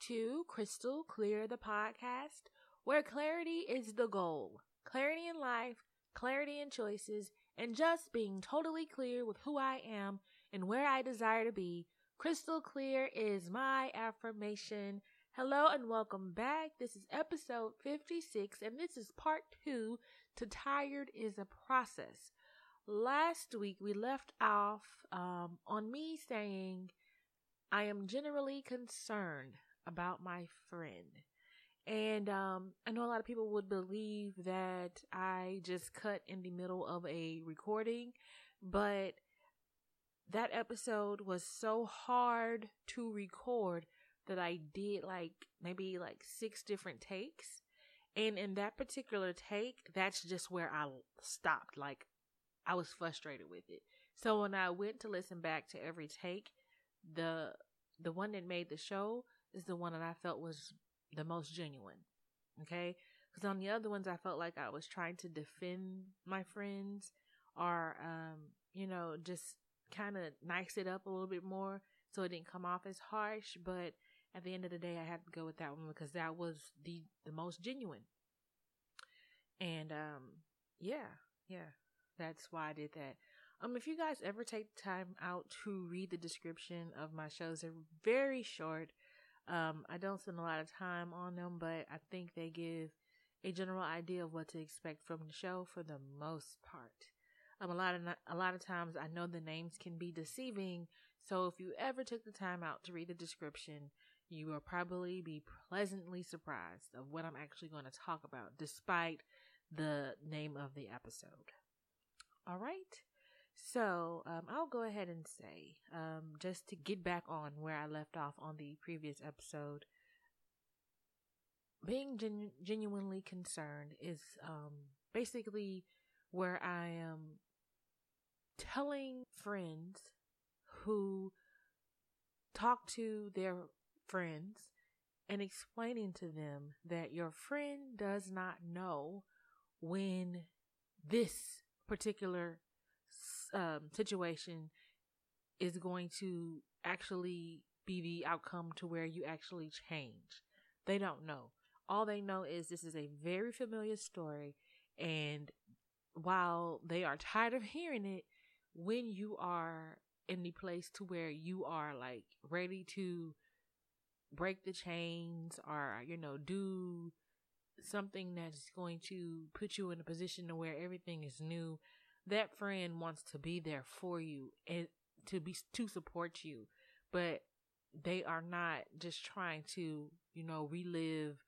to Crystal Clear, the podcast, where clarity is the goal. Clarity in life, clarity in choices, and just being totally clear with who I am and where I desire to be. Crystal clear is my affirmation. Hello and welcome back. This is episode 56, and this is part two to Tired is a Process. Last week we left off um, on me saying, I am generally concerned about my friend. And um, I know a lot of people would believe that I just cut in the middle of a recording, but that episode was so hard to record that I did like maybe like six different takes. And in that particular take, that's just where I stopped. Like I was frustrated with it. So when I went to listen back to every take, the the one that made the show is the one that I felt was the most genuine. Okay? Because on the other ones, I felt like I was trying to defend my friends or, um, you know, just kind of nice it up a little bit more so it didn't come off as harsh. But at the end of the day, I had to go with that one because that was the, the most genuine. And, um, yeah, yeah, that's why I did that. Um, if you guys ever take time out to read the description of my shows, they're very short. Um, I don't spend a lot of time on them, but I think they give a general idea of what to expect from the show for the most part. Um, a lot of a lot of times I know the names can be deceiving, so if you ever took the time out to read the description, you will probably be pleasantly surprised of what I'm actually going to talk about, despite the name of the episode. All right. So um, I'll go ahead and say, um, just to get back on where I left off on the previous episode, being gen- genuinely concerned is um, basically where I am telling friends who talk to their friends and explaining to them that your friend does not know when this particular um, situation is going to actually be the outcome to where you actually change. They don't know. All they know is this is a very familiar story. And while they are tired of hearing it, when you are in the place to where you are like ready to break the chains or, you know, do something that's going to put you in a position to where everything is new, that friend wants to be there for you and to be to support you but they are not just trying to you know relive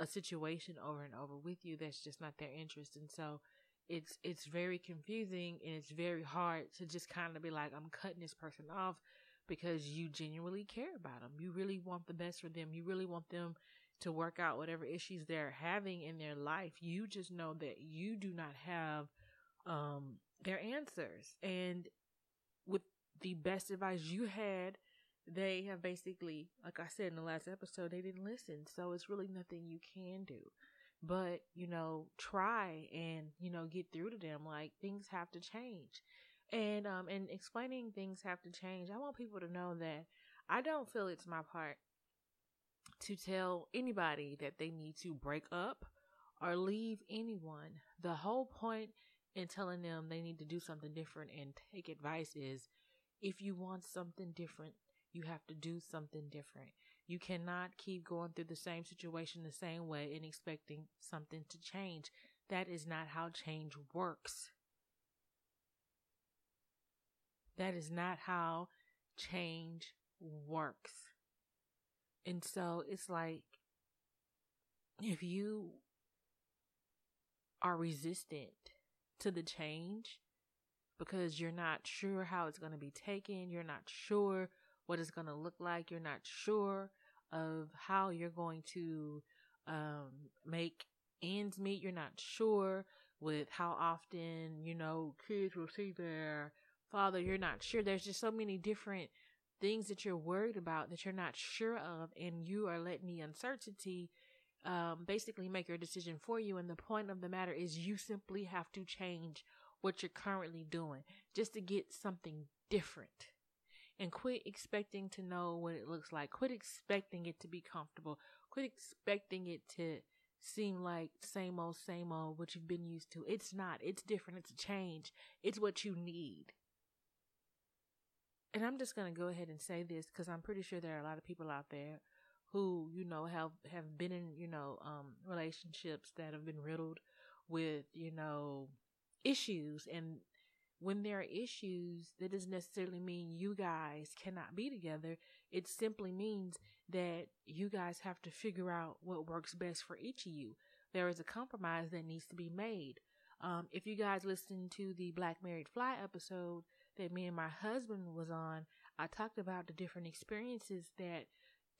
a situation over and over with you. That's just not their interest. And so it's it's very confusing and it's very hard to just kind of be like I'm cutting this person off because you genuinely care about them you really want the best for them. You really want them to work out whatever issues they're having in their life. You just know that you do not have um, their answers. And with the best advice you had, they have basically, like I said in the last episode, they didn't listen. So it's really nothing you can do. But, you know, try and, you know, get through to them. Like things have to change. And um and explaining things have to change. I want people to know that I don't feel it's my part to tell anybody that they need to break up or leave anyone. The whole point and telling them they need to do something different and take advice is if you want something different, you have to do something different. You cannot keep going through the same situation the same way and expecting something to change. That is not how change works. That is not how change works. And so it's like if you are resistant to the change because you're not sure how it's going to be taken. You're not sure what it's going to look like. You're not sure of how you're going to um, make ends meet. You're not sure with how often, you know, kids will see their father. You're not sure. There's just so many different things that you're worried about that you're not sure of, and you are letting the uncertainty um, basically make your decision for you. And the point of the matter is you simply have to change what you're currently doing just to get something different. and quit expecting to know what it looks like. Quit expecting it to be comfortable. Quit expecting it to seem like same old, same old, what you've been used to. It's not. It's different. It's a change. It's what you need. And I'm just going to go ahead and say this because I'm pretty sure there are a lot of people out there who, you know, have, have been in, you know, um, relationships that have been riddled with, you know, issues. And when there are issues, that doesn't necessarily mean you guys cannot be together. It simply means that you guys have to figure out what works best for each of you. There is a compromise that needs to be made. Um, if you guys listen to the Black Married Fly episode that me and my husband was on, I talked about the different experiences that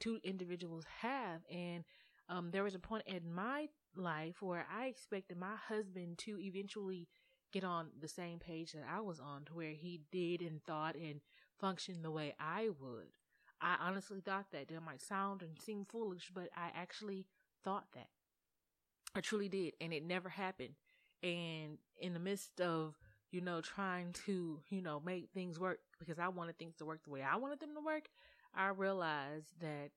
two individuals have. And um, there was a point in my life where I expected my husband to eventually get on the same page that I was on to where he did and thought and functioned the way I would. I honestly thought that. That might sound and seem foolish, but I actually thought that. I truly did. And it never happened. And in the midst of, you know, trying to, you know, make things work because I wanted things to work the way I wanted them to work, I realized that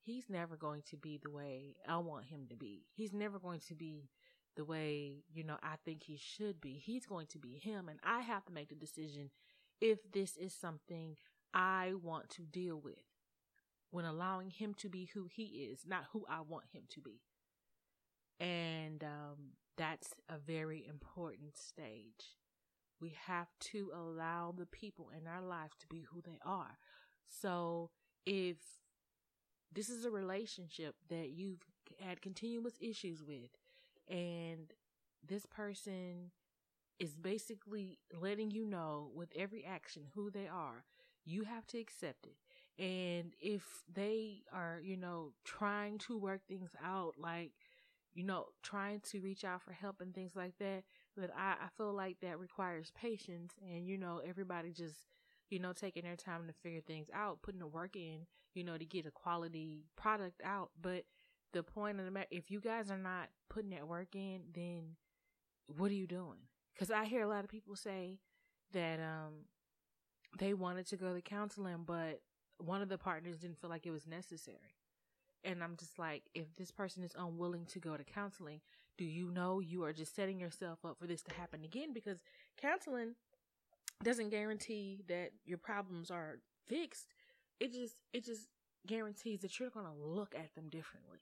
he's never going to be the way I want him to be. He's never going to be the way, you know, I think he should be. He's going to be him. And I have to make the decision if this is something I want to deal with when allowing him to be who he is, not who I want him to be. And um, that's a very important stage. We have to allow the people in our life to be who they are. So if this is a relationship that you've had continuous issues with, and this person is basically letting you know with every action who they are, you have to accept it. And if they are, you know, trying to work things out, like, you know, trying to reach out for help and things like that, that I, I feel like that requires patience and, you know, everybody just, you know, taking their time to figure things out, putting the work in, you know, to get a quality product out. But the point of the matter, if you guys are not putting that work in, then what are you doing? Cause I hear a lot of people say that, um, they wanted to go to counseling, but one of the partners didn't feel like it was necessary. And I'm just like, if this person is unwilling to go to counseling, do you know you are just setting yourself up for this to happen again? Because counseling doesn't guarantee that your problems are fixed. It just, it just guarantees that you're going to look at them differently.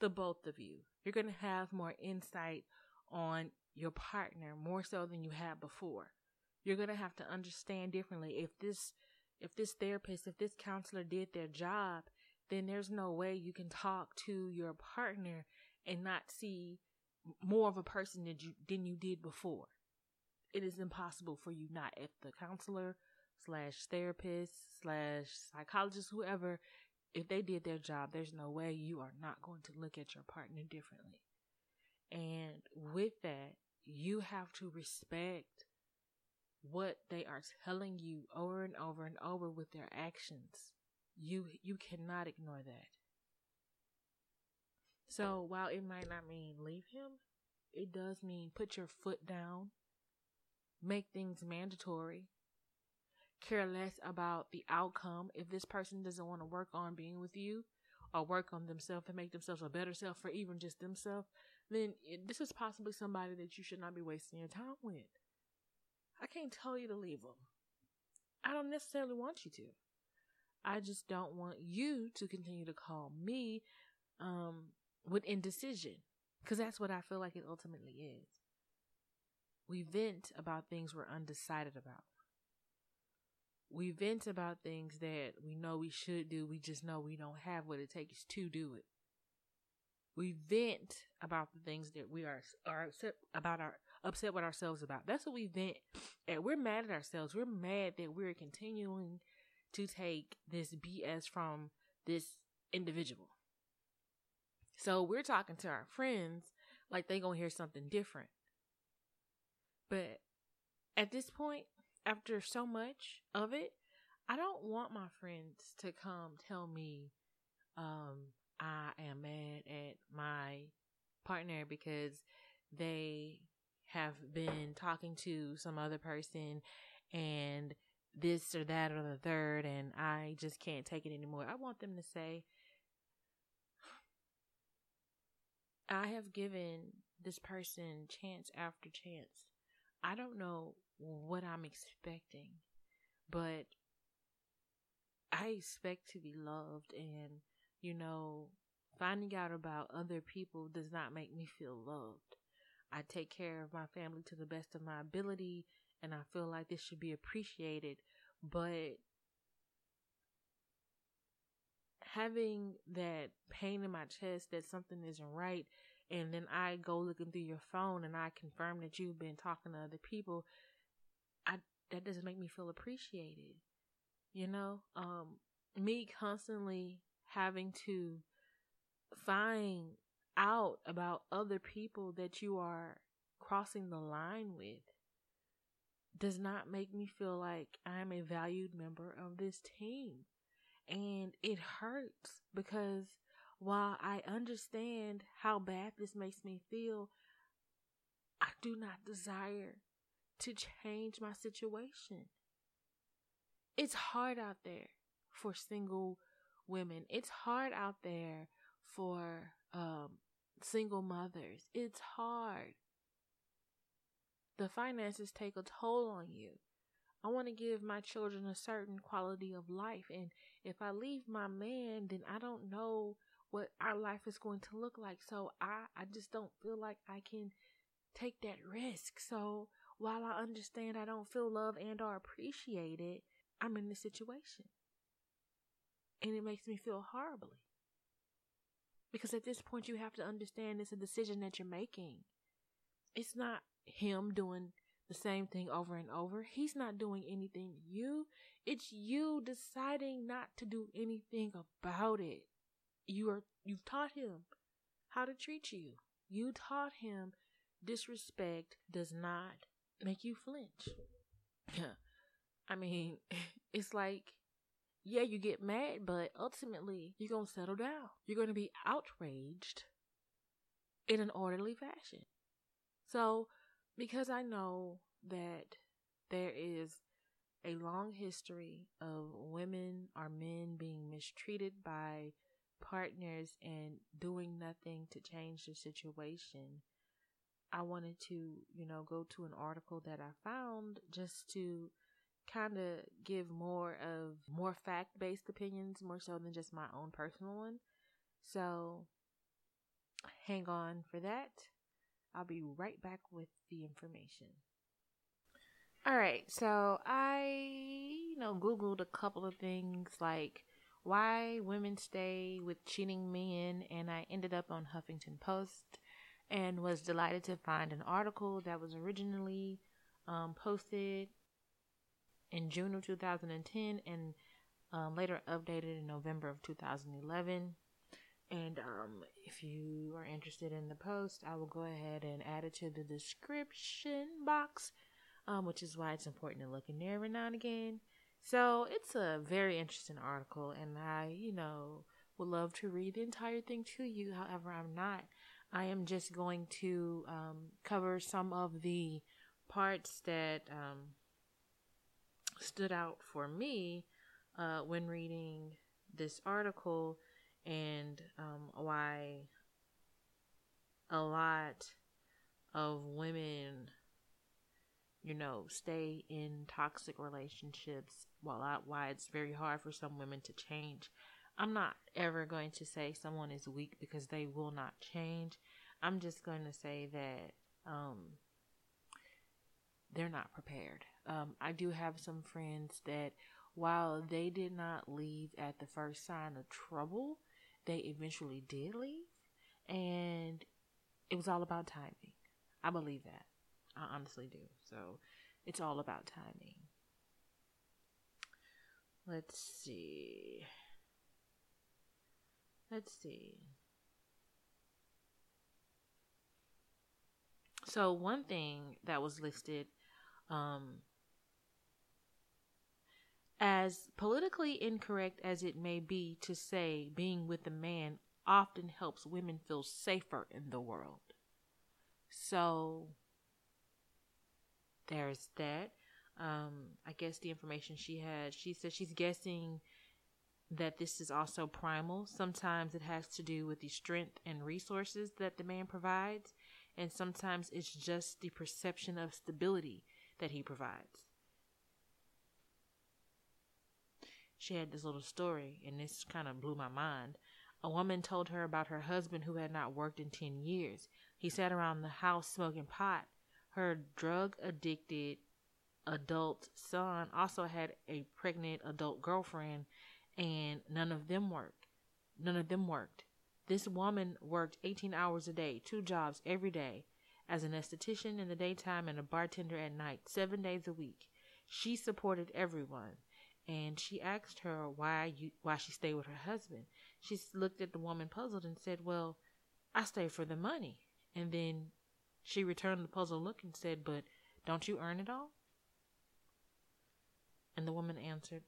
The both of you. You're going to have more insight on your partner more so than you had before. You're going to have to understand differently. If this if this therapist, if this counselor did their job, then there's no way you can talk to your partner and not see more of a person than you than you did before. It is impossible for you not if the counselor slash therapist slash psychologist, whoever, if they did their job, there's no way you are not going to look at your partner differently. And with that, you have to respect what they are telling you over and over and over with their actions. You you cannot ignore that. So while it might not mean leave him, it does mean put your foot down, make things mandatory, care less about the outcome. If this person doesn't want to work on being with you or work on themselves and make themselves a better self for even just themselves, then it, this is possibly somebody that you should not be wasting your time with. I can't tell you to leave them. I don't necessarily want you to. I just don't want you to continue to call me um, with indecision because that's what I feel like it ultimately is. We vent about things we're undecided about. We vent about things that we know we should do, we just know we don't have what it takes to do it. We vent about the things that we are are upset about our upset with ourselves about. That's what we vent and we're mad at ourselves. We're mad that we're continuing to take this BS from this individual. So we're talking to our friends like they gonna hear something different. But at this point, after so much of it, I don't want my friends to come tell me um, I am mad at my partner because they have been talking to some other person and this or that or the third and I just can't take it anymore. I want them to say, I have given this person chance after chance. I don't know what I'm expecting, but I expect to be loved and, you know, finding out about other people does not make me feel loved. I take care of my family to the best of my ability and I feel like this should be appreciated, but having that pain in my chest that something isn't right and then I go looking through your phone and I confirm that you've been talking to other people, I that doesn't make me feel appreciated. You know, um, me constantly having to find out about other people that you are crossing the line with does not make me feel like I'm a valued member of this team. And it hurts because while I understand how bad this makes me feel, I do not desire to change my situation. It's hard out there for single women. It's hard out there for um, single mothers. It's hard. The finances take a toll on you. I want to give my children a certain quality of life. And if I leave my man, then I don't know what our life is going to look like. So I, I just don't feel like I can take that risk. So while I understand I don't feel love and or appreciated, I'm in this situation. And it makes me feel horribly. Because at this point, you have to understand it's a decision that you're making. It's not him doing the same thing over and over. He's not doing anything to you. It's you deciding not to do anything about it. You are, you've taught him how to treat you. You taught him disrespect does not make you flinch. I mean, it's like yeah, you get mad, but ultimately you're going to settle down. You're going to be outraged in an orderly fashion. So, because I know that there is a long history of women or men being mistreated by partners and doing nothing to change the situation, I wanted to, you know, go to an article that I found just to kind of give more of more fact based opinions more so than just my own personal one. So hang on for that. I'll be right back with the information. All right, so I, you know, Googled a couple of things like why women stay with cheating men, and I ended up on Huffington Post and was delighted to find an article that was originally um, posted in June of 2010 and um, later updated in November of 2011. And um, if you are interested in the post, I will go ahead and add it to the description box, um, which is why it's important to look in there every now and again. So it's a very interesting article, and I, you know, would love to read the entire thing to you. However, I'm not. I am just going to um, cover some of the parts that um, stood out for me uh, when reading this article and um, why a lot of women, you know, stay in toxic relationships while why it's very hard for some women to change. I'm not ever going to say someone is weak because they will not change. I'm just going to say that um, they're not prepared. Um, I do have some friends that while they did not leave at the first sign of trouble, they eventually did leave. And it was all about timing. I believe that. I honestly do. So it's all about timing. Let's see. Let's see. So, one thing that was listed um, as politically incorrect as it may be to say being with a man often helps women feel safer in the world. So there's that. Um, I guess the information she had, she said she's guessing that this is also primal. Sometimes it has to do with the strength and resources that the man provides, and sometimes it's just the perception of stability that he provides. She had this little story, and this kind of blew my mind. A woman told her about her husband who had not worked in 10 years. He sat around the house smoking pot. Her drug addicted adult son also had a pregnant adult girlfriend, and none of them worked. None of them worked. This woman worked 18 hours a day, two jobs every day, as an esthetician in the daytime and a bartender at night, seven days a week. She supported everyone and she asked her why you why she stayed with her husband. She looked at the woman puzzled and said, "Well, I stay for the money." And then she returned the puzzled look and said, "But don't you earn it all?" And the woman answered,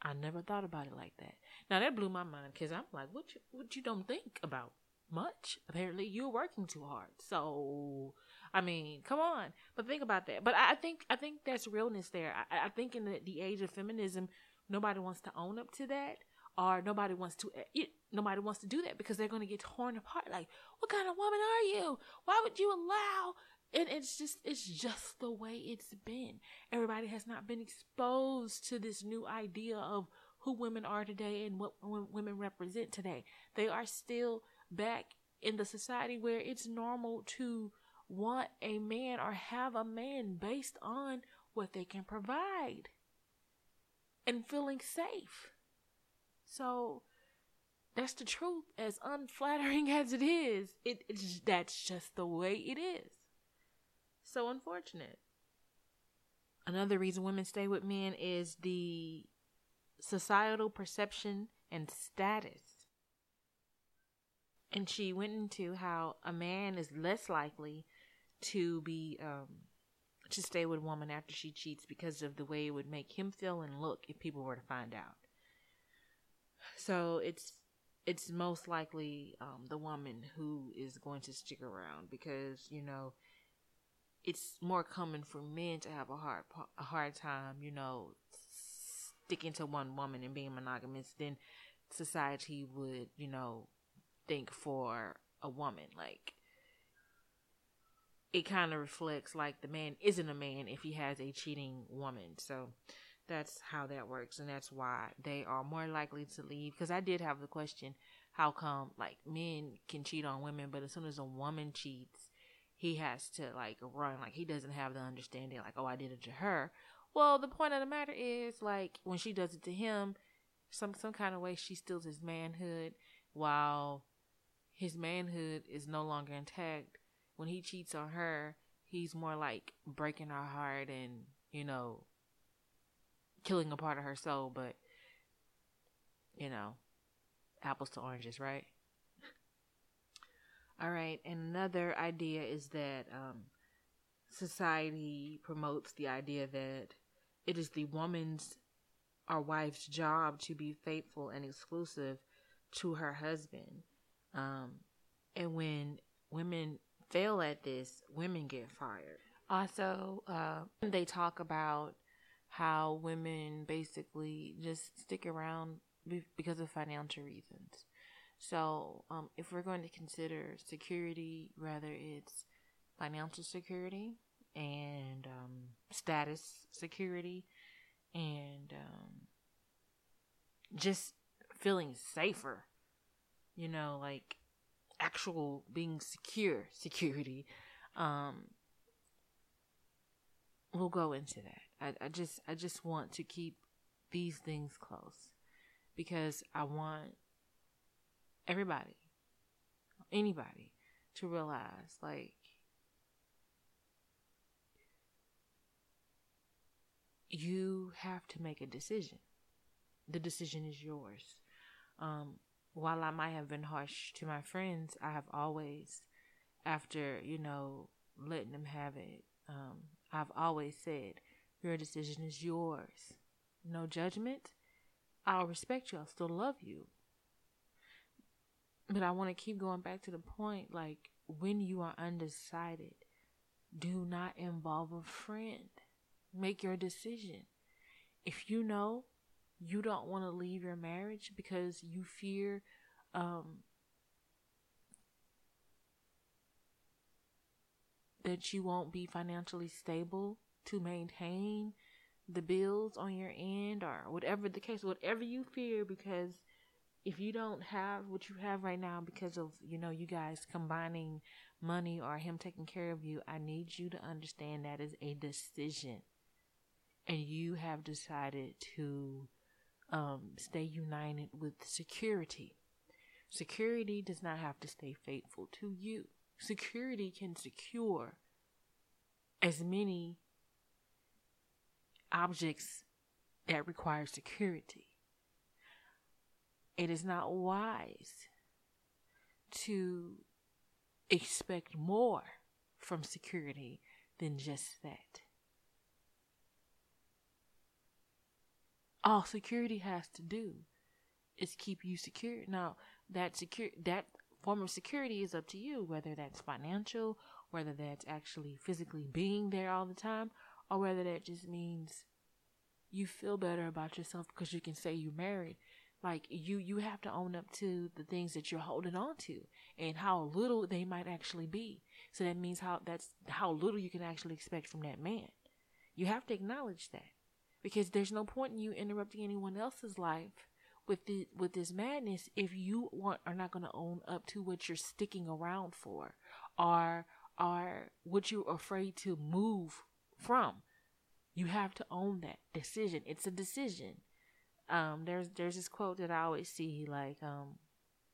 "I never thought about it like that." Now that blew my mind because I'm like, "What you what you don't think about much? Apparently, you're working too hard." So I mean, come on. But think about that. But I think I think that's realness there. I, I think in the, the age of feminism, nobody wants to own up to that, or nobody wants to eh, it, nobody wants to do that because they're going to get torn apart. Like, what kind of woman are you? Why would you allow? And it's just it's just the way it's been. Everybody has not been exposed to this new idea of who women are today and what women represent today. They are still back in the society where it's normal to want a man or have a man based on what they can provide and feeling safe. So that's the truth. As unflattering as it is, it, it's that's just the way it is. So unfortunate. Another reason women stay with men is the societal perception and status. And she went into how a man is less likely to be um to stay with a woman after she cheats because of the way it would make him feel and look if people were to find out. So it's it's most likely um, the woman who is going to stick around because you know it's more common for men to have a hard a hard time, you know, sticking to one woman and being monogamous than society would, you know, think for a woman. Like it kind of reflects like the man isn't a man if he has a cheating woman. So that's how that works. And that's why they are more likely to leave. Because I did have the question how come like men can cheat on women, but as soon as a woman cheats, he has to like run. Like he doesn't have the understanding, like, oh, I did it to her. Well, the point of the matter is, like, when she does it to him, some some kind of way she steals his manhood while his manhood is no longer intact when he cheats on her, he's more like breaking her heart and, you know, killing a part of her soul, but you know, apples to oranges, right? All right, another idea is that um, society promotes the idea that it is the woman's or wife's job to be faithful and exclusive to her husband. Um, and when women fail at this, women get fired. Also, uh, they talk about how women basically just stick around because of financial reasons. So, um, if we're going to consider security, rather it's financial security and um, status security and um, just feeling safer. You know, like actual being secure security. Um, we'll go into that. I, I just I just want to keep these things close because I want everybody, anybody, to realize like you have to make a decision. The decision is yours. Um, while I might have been harsh to my friends, I have always, after, you know, letting them have it, um, I've always said, your decision is yours. No judgment. I'll respect you. I'll still love you. But I want to keep going back to the point like, when you are undecided, do not involve a friend. make your decision. If you know you don't want to leave your marriage because you fear um, that you won't be financially stable to maintain the bills on your end or whatever the case, whatever you fear, because if you don't have what you have right now because of, you know, you guys combining money or him taking care of you, I need you to understand that is a decision. And you have decided to um, stay united with security. Security does not have to stay faithful to you. Security can secure as many objects that require security. It is not wise to expect more from security than just that. All security has to do is keep you secure. Now, that secure that form of security is up to you, whether that's financial, whether that's actually physically being there all the time, or whether that just means you feel better about yourself because you can say you're married. Like you you have to own up to the things that you're holding on to and how little they might actually be. So that means how that's how little you can actually expect from that man. You have to acknowledge that because there's no point in you interrupting anyone else's life with the with this madness if you want are not going to own up to what you're sticking around for or are what you're afraid to move from you have to own that decision it's a decision um, there's there's this quote that I always see like um,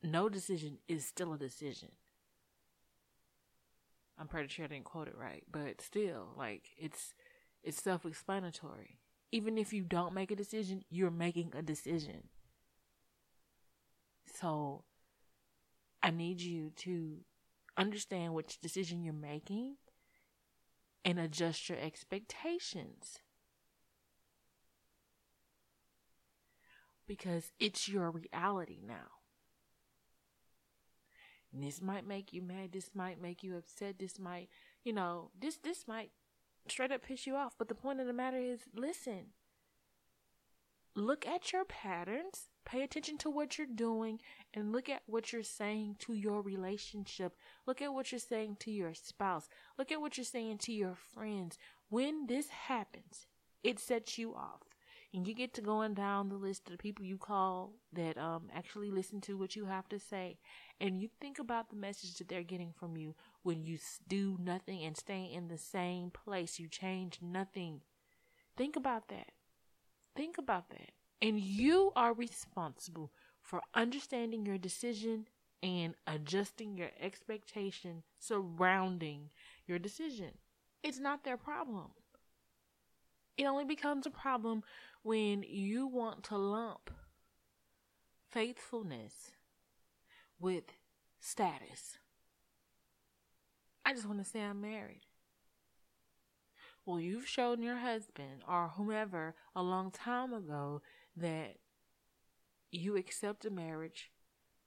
no decision is still a decision. I'm pretty sure I didn't quote it right, but still, like it's it's self-explanatory. Even if you don't make a decision, you're making a decision. So I need you to understand which decision you're making and adjust your expectations. because it's your reality now. And this might make you mad, this might make you upset, this might, you know, this this might straight up piss you off, but the point of the matter is listen. Look at your patterns, pay attention to what you're doing, and look at what you're saying to your relationship. Look at what you're saying to your spouse. Look at what you're saying to your friends. When this happens, it sets you off and you get to going down the list of the people you call that um actually listen to what you have to say and you think about the message that they're getting from you when you do nothing and stay in the same place you change nothing think about that think about that and you are responsible for understanding your decision and adjusting your expectation surrounding your decision it's not their problem it only becomes a problem when you want to lump faithfulness with status. I just want to say I'm married. Well, you've shown your husband or whomever a long time ago that you accept a marriage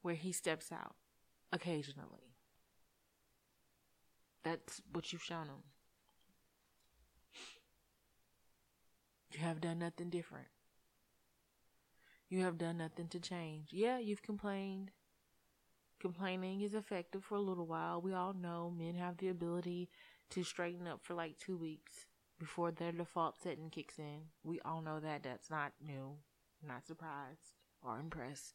where he steps out occasionally. That's what you've shown him. You have done nothing different. You have done nothing to change. Yeah, you've complained. Complaining is effective for a little while. We all know men have the ability to straighten up for like two weeks before their default setting kicks in. We all know that. That's not new. Not surprised or impressed.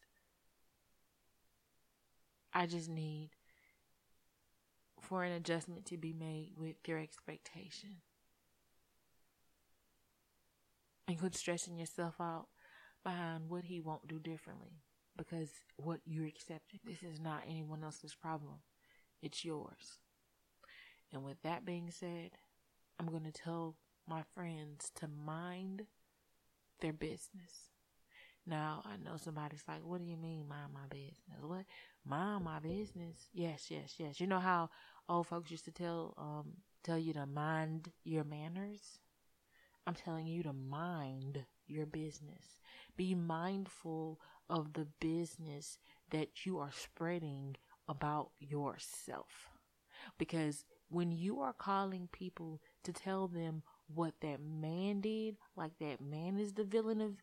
I just need for an adjustment to be made with your expectation. And quit stressing yourself out behind what he won't do differently because what you're accepting this is not anyone else's problem. It's yours. And with that being said i'm going to tell my friends to mind their business now i know somebody's like what do you mean mind my business? What? Mind my business? Yes yes yes. You know how old folks used to tell um tell you to mind your manners? I'm telling you to mind your business. Be mindful of the business that you are spreading about yourself. Because when you are calling people to tell them what that man did, like that man is the villain of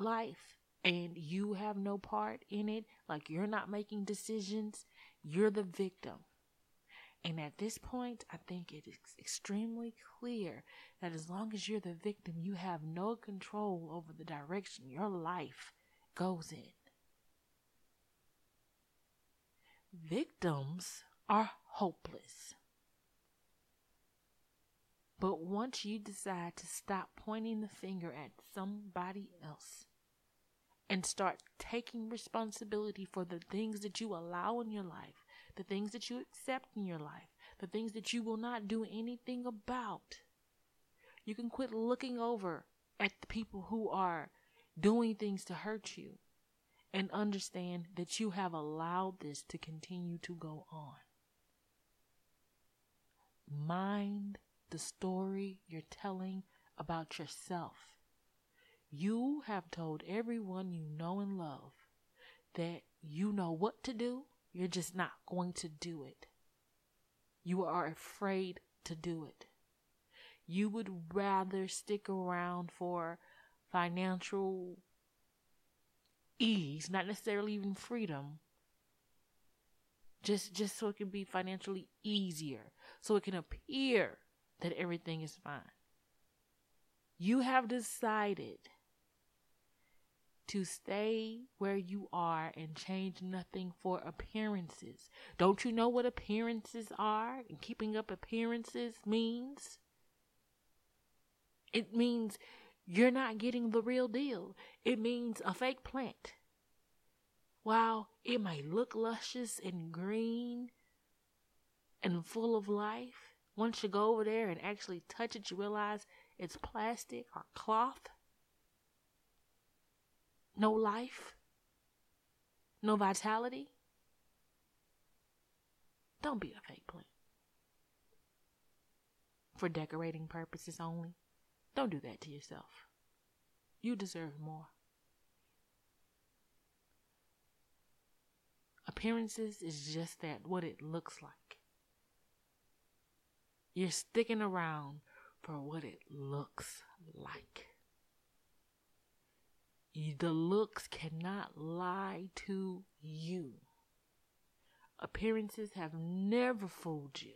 life and you have no part in it, like you're not making decisions, you're the victim. And at this point, I think it is extremely clear that as long as you're the victim, you have no control over the direction your life goes in. Victims are hopeless. But once you decide to stop pointing the finger at somebody else and start taking responsibility for the things that you allow in your life, the things that you accept in your life, the things that you will not do anything about, you can quit looking over at the people who are doing things to hurt you and understand that you have allowed this to continue to go on. Mind the story you're telling about yourself. You have told everyone you know and love that you know what to do, you're just not going to do it. You are afraid to do it. You would rather stick around for financial ease, not necessarily even freedom, just just so it can be financially easier, so it can appear that everything is fine. You have decided to stay where you are and change nothing for appearances. Don't you know what appearances are and keeping up appearances means? It means you're not getting the real deal. It means a fake plant. While it may look luscious and green and full of life, once you go over there and actually touch it, you realize it's plastic or cloth. No life. No vitality. Don't be a fake plant. For decorating purposes only. Don't do that to yourself. You deserve more. Appearances is just that, what it looks like. You're sticking around for what it looks like. The looks cannot lie to you. Appearances have never fooled you.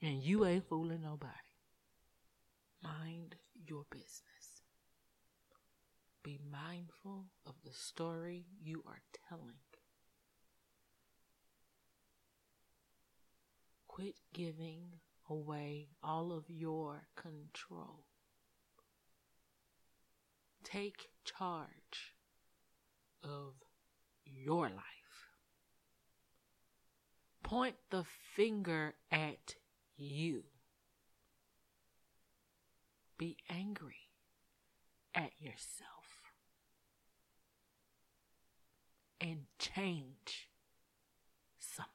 And you ain't fooling nobody. Mind your business. Be mindful of the story you are telling. Quit giving away all of your control. Take charge of your life. Point the finger at you. Be angry at yourself. And change something.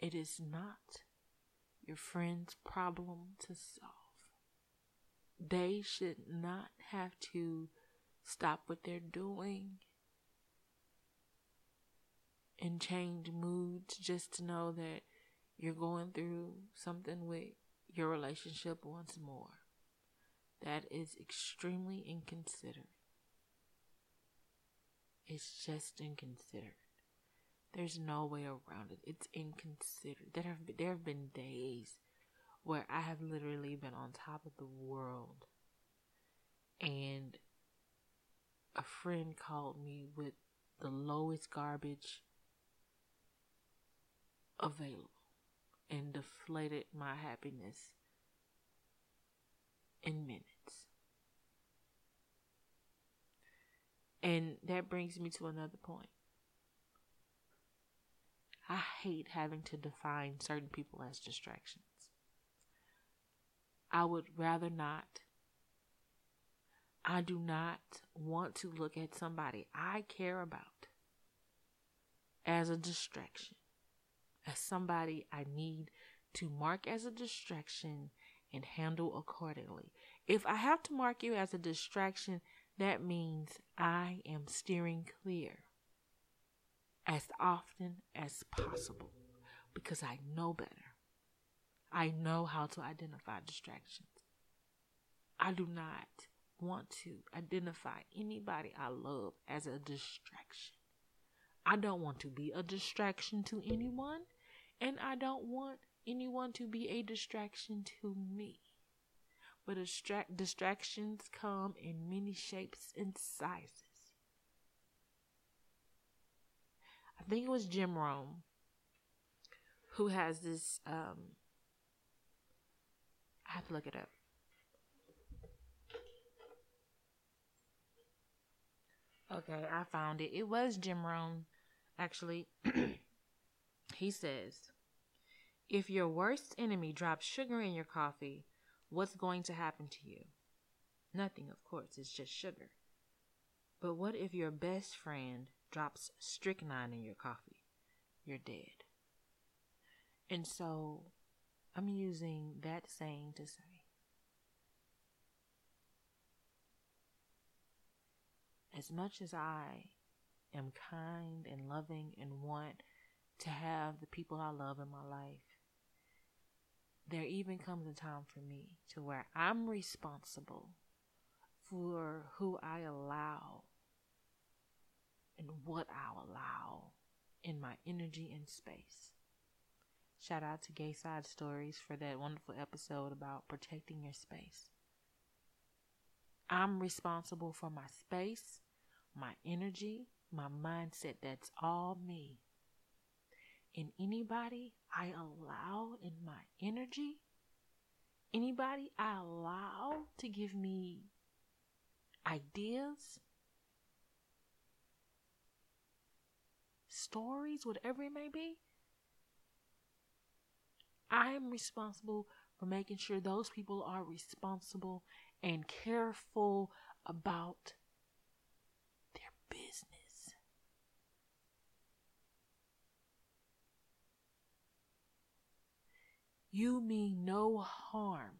It is not your friend's problem to solve. They should not have to stop what they're doing and change moods just to know that you're going through something with your relationship once more. That is extremely inconsiderate. It's just inconsiderate. There's no way around it. It's inconsiderate. There have been, there have been days where I have literally been on top of the world, and a friend called me with the lowest garbage available and deflated my happiness in minutes. And that brings me to another point. I hate having to define certain people as distractions. I would rather not. I do not want to look at somebody I care about as a distraction, as somebody I need to mark as a distraction and handle accordingly. If I have to mark you as a distraction, that means I am steering clear as often as possible because I know better. I know how to identify distractions. I do not want to identify anybody I love as a distraction. I don't want to be a distraction to anyone, and I don't want anyone to be a distraction to me. But distract- distractions come in many shapes and sizes. I think it was Jim Rome who has this. Um, Have to look it up. Okay, I found it. It was Jim Rohn, actually. he says, if your worst enemy drops sugar in your coffee, what's going to happen to you? Nothing, of course, it's just sugar. But what if your best friend drops strychnine in your coffee? You're dead. And so I'm using that saying to say, as much as I am kind and loving and want to have the people I love in my life, there even comes a time for me to where I'm responsible for who I allow and what I'll allow in my energy and space. Shout out to Gay Side Stories for that wonderful episode about protecting your space. I'm responsible for my space, my energy, my mindset. That's all me. And anybody I allow in my energy, anybody I allow to give me ideas, stories, whatever it may be, I am responsible for making sure those people are responsible and careful about their business. You mean no harm,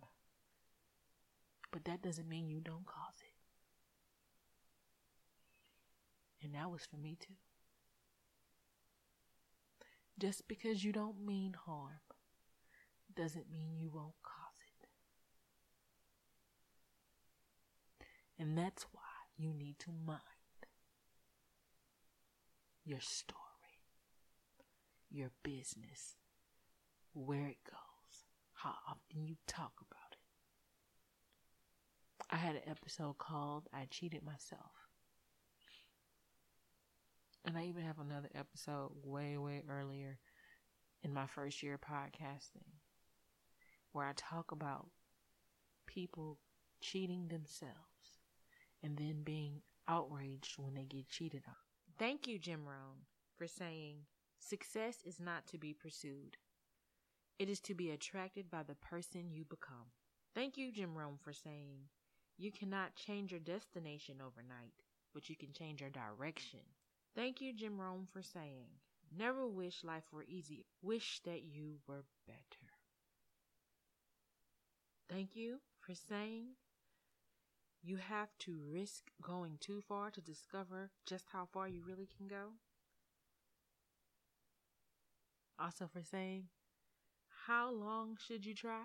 but that doesn't mean you don't cause it. And that was for me too. Just because you don't mean harm doesn't mean you won't cause it. And that's why you need to mind your story, your business, where it goes, how often you talk about it. I had an episode called I Cheated Myself. And I even have another episode way, way earlier in my first year podcasting where I talk about people cheating themselves and then being outraged when they get cheated on. Thank you, Jim Rohn, for saying success is not to be pursued. It is to be attracted by the person you become. Thank you, Jim Rohn, for saying you cannot change your destination overnight, but you can change your direction. Thank you, Jim Rohn, for saying never wish life were easy. Wish that you were better. Thank you for saying you have to risk going too far to discover just how far you really can go. Also, for saying, how long should you try?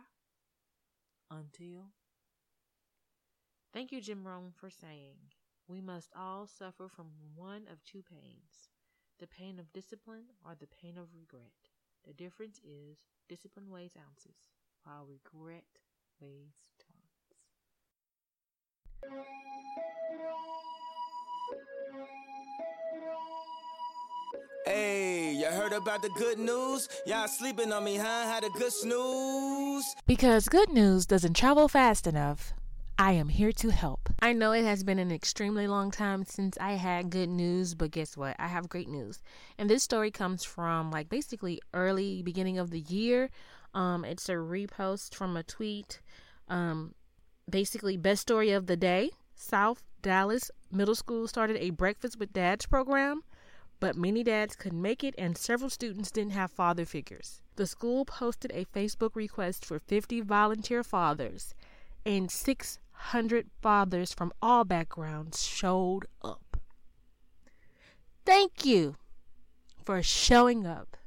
Until. Thank you, Jim Rohn, for saying, we must all suffer from one of two pains the pain of discipline or the pain of regret. The difference is discipline weighs ounces, while regret weighs tons. Hey, you heard about the good news? Y'all sleeping on me, huh? Had a good snooze? Because good news doesn't travel fast enough. I am here to help. I know it has been an extremely long time since I had good news, but guess what? I have great news. And this story comes from like basically early beginning of the year. Um, it's a repost from a tweet. Um, basically, best story of the day. South Dallas Middle School started a breakfast with dads program, but many dads couldn't make it, and several students didn't have father figures. The school posted a Facebook request for 50 volunteer fathers, and 600 fathers from all backgrounds showed up. Thank you for showing up.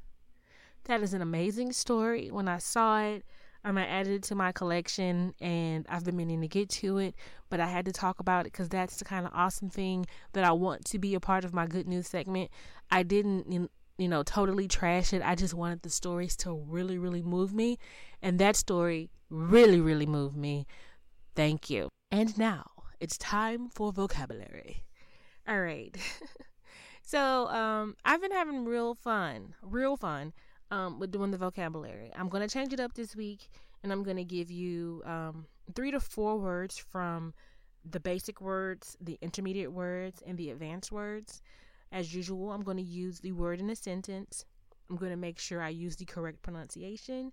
That is an amazing story. When I saw it, Um, I added it to my collection and I've been meaning to get to it, but I had to talk about it because that's the kind of awesome thing that I want to be a part of my good news segment. I didn't, you know, totally trash it. I just wanted the stories to really, really move me. And that story really, really moved me. Thank you. And now it's time for vocabulary. All right. so, um, I've been having real fun, real fun um, with doing the vocabulary. I'm going to change it up this week and I'm going to give you um, three to four words from the basic words, the intermediate words, and the advanced words. As usual, I'm going to use the word in a sentence. I'm going to make sure I use the correct pronunciation.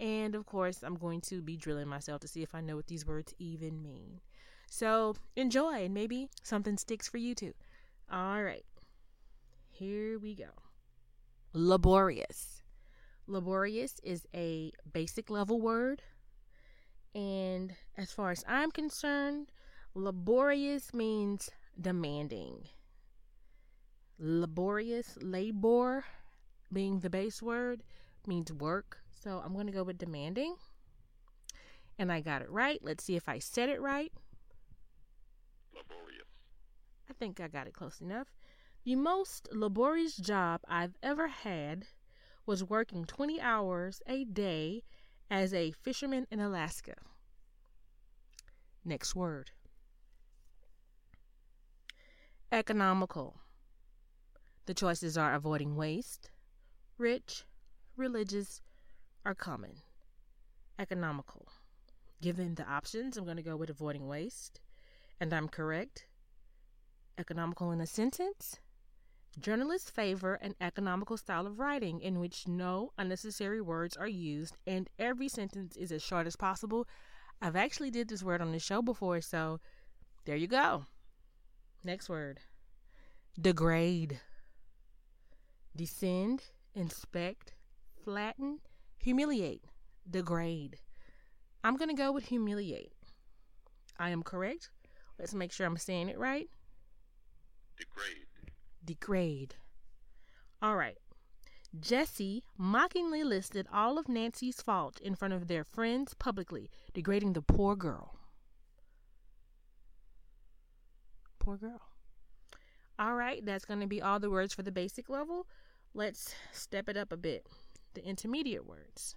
And of course, I'm going to be drilling myself to see if I know what these words even mean. So enjoy, and maybe something sticks for you too. All right, here we go. Laborious. Laborious is a basic level word. And as far as I'm concerned, laborious means demanding. Laborious, labor being the base word, means work. So I'm going to go with demanding. And I got it right. Let's see if I said it right. Laborious. I think I got it close enough. The most laborious job I've ever had was working 20 hours a day as a fisherman in Alaska. Next word economical. The choices are avoiding waste, rich, religious, or common. Economical. Given the options, I'm going to go with avoiding waste, and I'm correct. Economical in a sentence Journalists favor an economical style of writing in which no unnecessary words are used and every sentence is as short as possible. I've actually did this word on the show before, so there you go. Next word. Degrade. Descend, inspect, flatten, humiliate, degrade. I'm going to go with humiliate. I am correct. Let's make sure I'm saying it right. Degrade degrade. All right. Jesse mockingly listed all of Nancy's fault in front of their friends publicly, degrading the poor girl. Poor girl. All right, that's going to be all the words for the basic level. Let's step it up a bit. The intermediate words.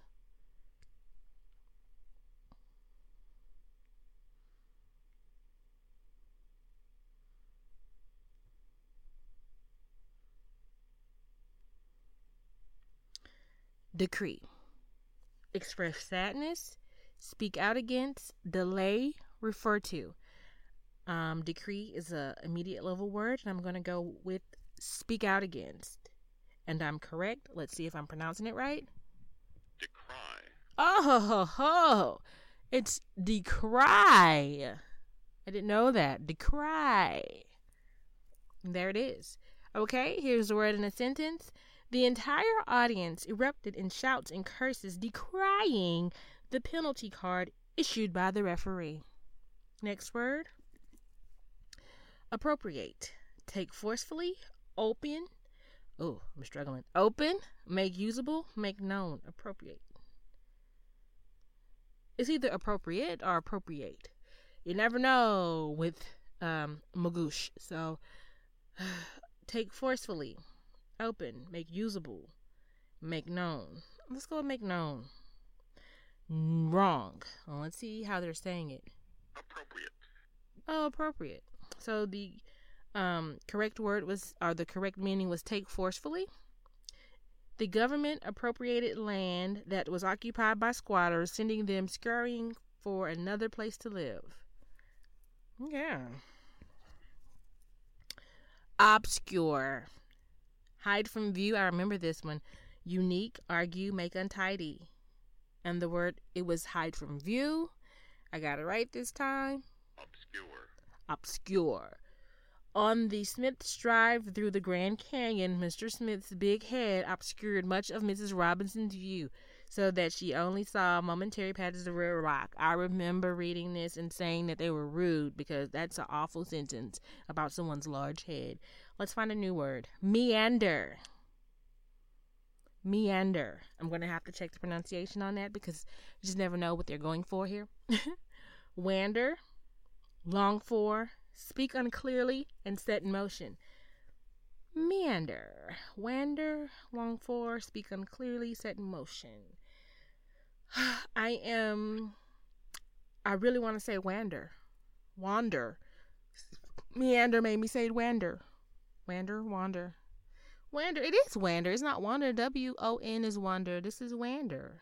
Decree. Express sadness, speak out against, delay, refer to. Um, decree is a immediate level word, and I'm going to go with speak out against. And I'm correct. Let's see if I'm pronouncing it right. Decry. Oh, ho, ho. it's decry. I didn't know that. Decry. There it is. Okay, here's the word in a sentence. The entire audience erupted in shouts and curses, decrying the penalty card issued by the referee. Next word appropriate. Take forcefully, open. Oh, I'm struggling. Open, make usable, make known, appropriate. It's either appropriate or appropriate. You never know with um, Magoosh. So, take forcefully, open, make usable, make known. Let's go make known. Wrong. Well, let's see how they're saying it. Appropriate. Oh, appropriate. So the um, correct word was, or the correct meaning was take forcefully. The government appropriated land that was occupied by squatters, sending them scurrying for another place to live. Yeah. Obscure. Hide from view. I remember this one. Unique, argue, make untidy. And the word, it was hide from view. I got it right this time. Obscure. Obscure. On the Smith's drive through the Grand Canyon, Mr. Smith's big head obscured much of Mrs. Robinson's view so that she only saw momentary patches of red rock. I remember reading this and saying that they were rude because that's an awful sentence about someone's large head. Let's find a new word meander. meander. I'm going to have to check the pronunciation on that because you just never know what they're going for here. wander, long for, speak unclearly, and set in motion. Meander, wander, long for, speak unclearly, set in motion. I am, I really want to say wander, wander. Meander made me say wander, wander, wander. Wander. It is Wander. It's not Wander. W O N is Wander. This is Wander.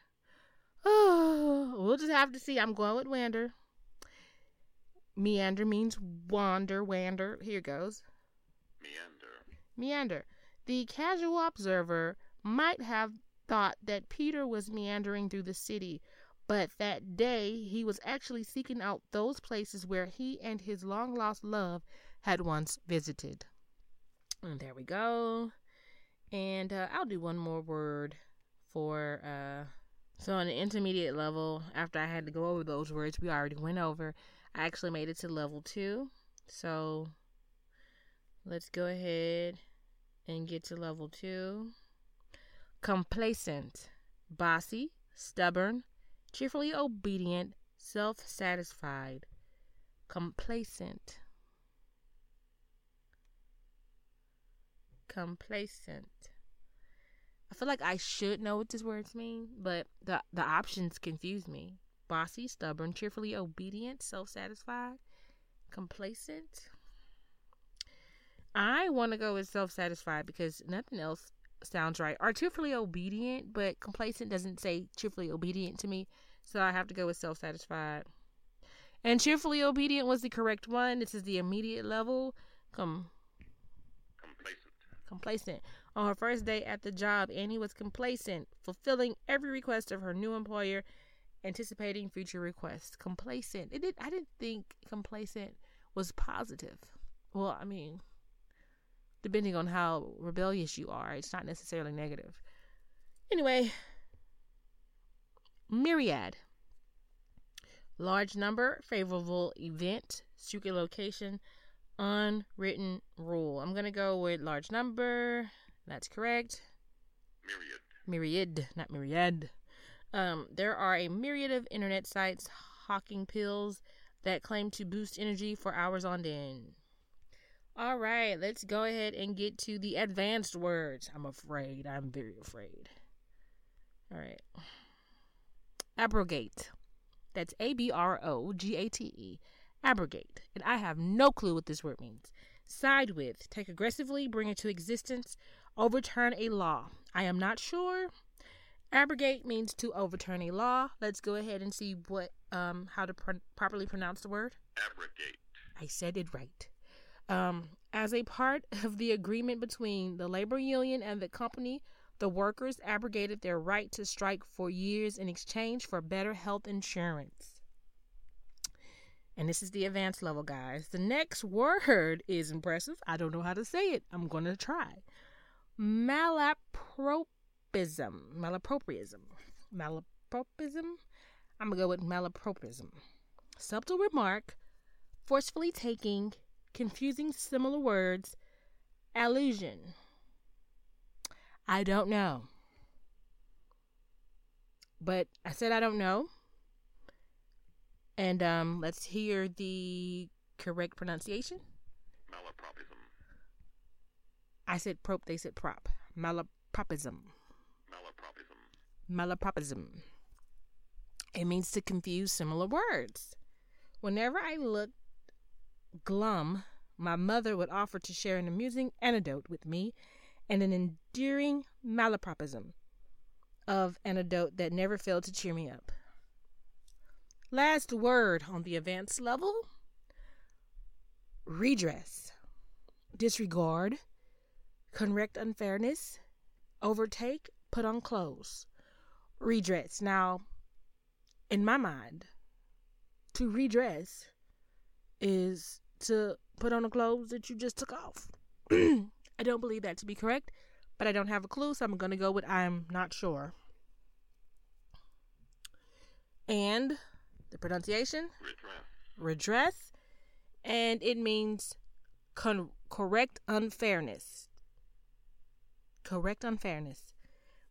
Oh, we'll just have to see. I'm going with Wander. Meander means wander, wander. Here goes. Meander. Meander. The casual observer might have thought that Peter was meandering through the city, but that day he was actually seeking out those places where he and his long lost love had once visited. And there we go. And uh, I'll do one more word for uh so on the intermediate level, after I had to go over those words we already went over, I actually made it to level two. So let's go ahead and get to level two. Complacent, bossy, stubborn, cheerfully obedient, self satisfied. Complacent. Complacent. I feel like I should know what these words mean, but the the options confuse me. Bossy, stubborn, cheerfully obedient, self-satisfied, complacent. I want to go with self-satisfied because nothing else sounds right. are cheerfully obedient, but complacent doesn't say cheerfully obedient to me, so I have to go with self-satisfied. And cheerfully obedient was the correct one. This is the immediate level. Come Complacent. complacent. On her first day at the job, Annie was complacent, fulfilling every request of her new employer, anticipating future requests. Complacent. It did. I didn't think complacent was positive. Well, I mean, depending on how rebellious you are, it's not necessarily negative. Anyway, myriad. Large number, favorable event, secret location, unwritten rule. I'm gonna go with large number. That's correct. Myriad. Myriad, not myriad. Um, there are a myriad of internet sites hawking pills that claim to boost energy for hours on end. All right, let's go ahead and get to the advanced words. I'm afraid. I'm very afraid. All right. Abrogate. That's A B R O G A T E. Abrogate. And I have no clue what this word means. Side with. Take aggressively, bring into existence, overturn a law. I am not sure. Abrogate means to overturn a law. Let's go ahead and see what um how to pr- properly pronounce the word. Abrogate. I said it right. Um, as a part of the agreement between the labor union and the company, the workers abrogated their right to strike for years in exchange for better health insurance. And this is the advanced level, guys. The next word is impressive. I don't know how to say it. I'm going to try. Malapropism. Malapropism. Malapropism. I'm going to go with malapropism. Subtle remark forcefully taking, confusing similar words, allusion. I don't know. But I said I don't know. And um, let's hear the correct pronunciation. Malapropism. I said prop, they said prop. Malapropism. Malapropism. Malapropism. It means to confuse similar words. Whenever I looked glum, my mother would offer to share an amusing anecdote with me and an endearing malapropism of anecdote that never failed to cheer me up. Last word on the advanced level redress, disregard, correct unfairness, overtake, put on clothes. Redress. Now, in my mind, to redress is to put on the clothes that you just took off. I don't believe that to be correct, but I don't have a clue, so I'm going to go with I'm not sure. And the pronunciation Redress. redress, and it means con- correct unfairness. Correct unfairness.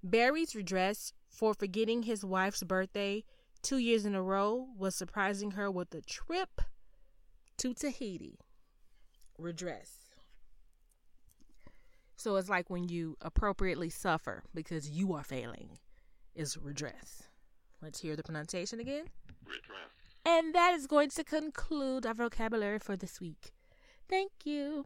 Barry's redress for forgetting his wife's birthday two years in a row was surprising her with a trip to Tahiti. Redress. So it's like when you appropriately suffer because you are failing, is redress. Let's hear the pronunciation again. Redress. And that is going to conclude our vocabulary for this week. Thank you.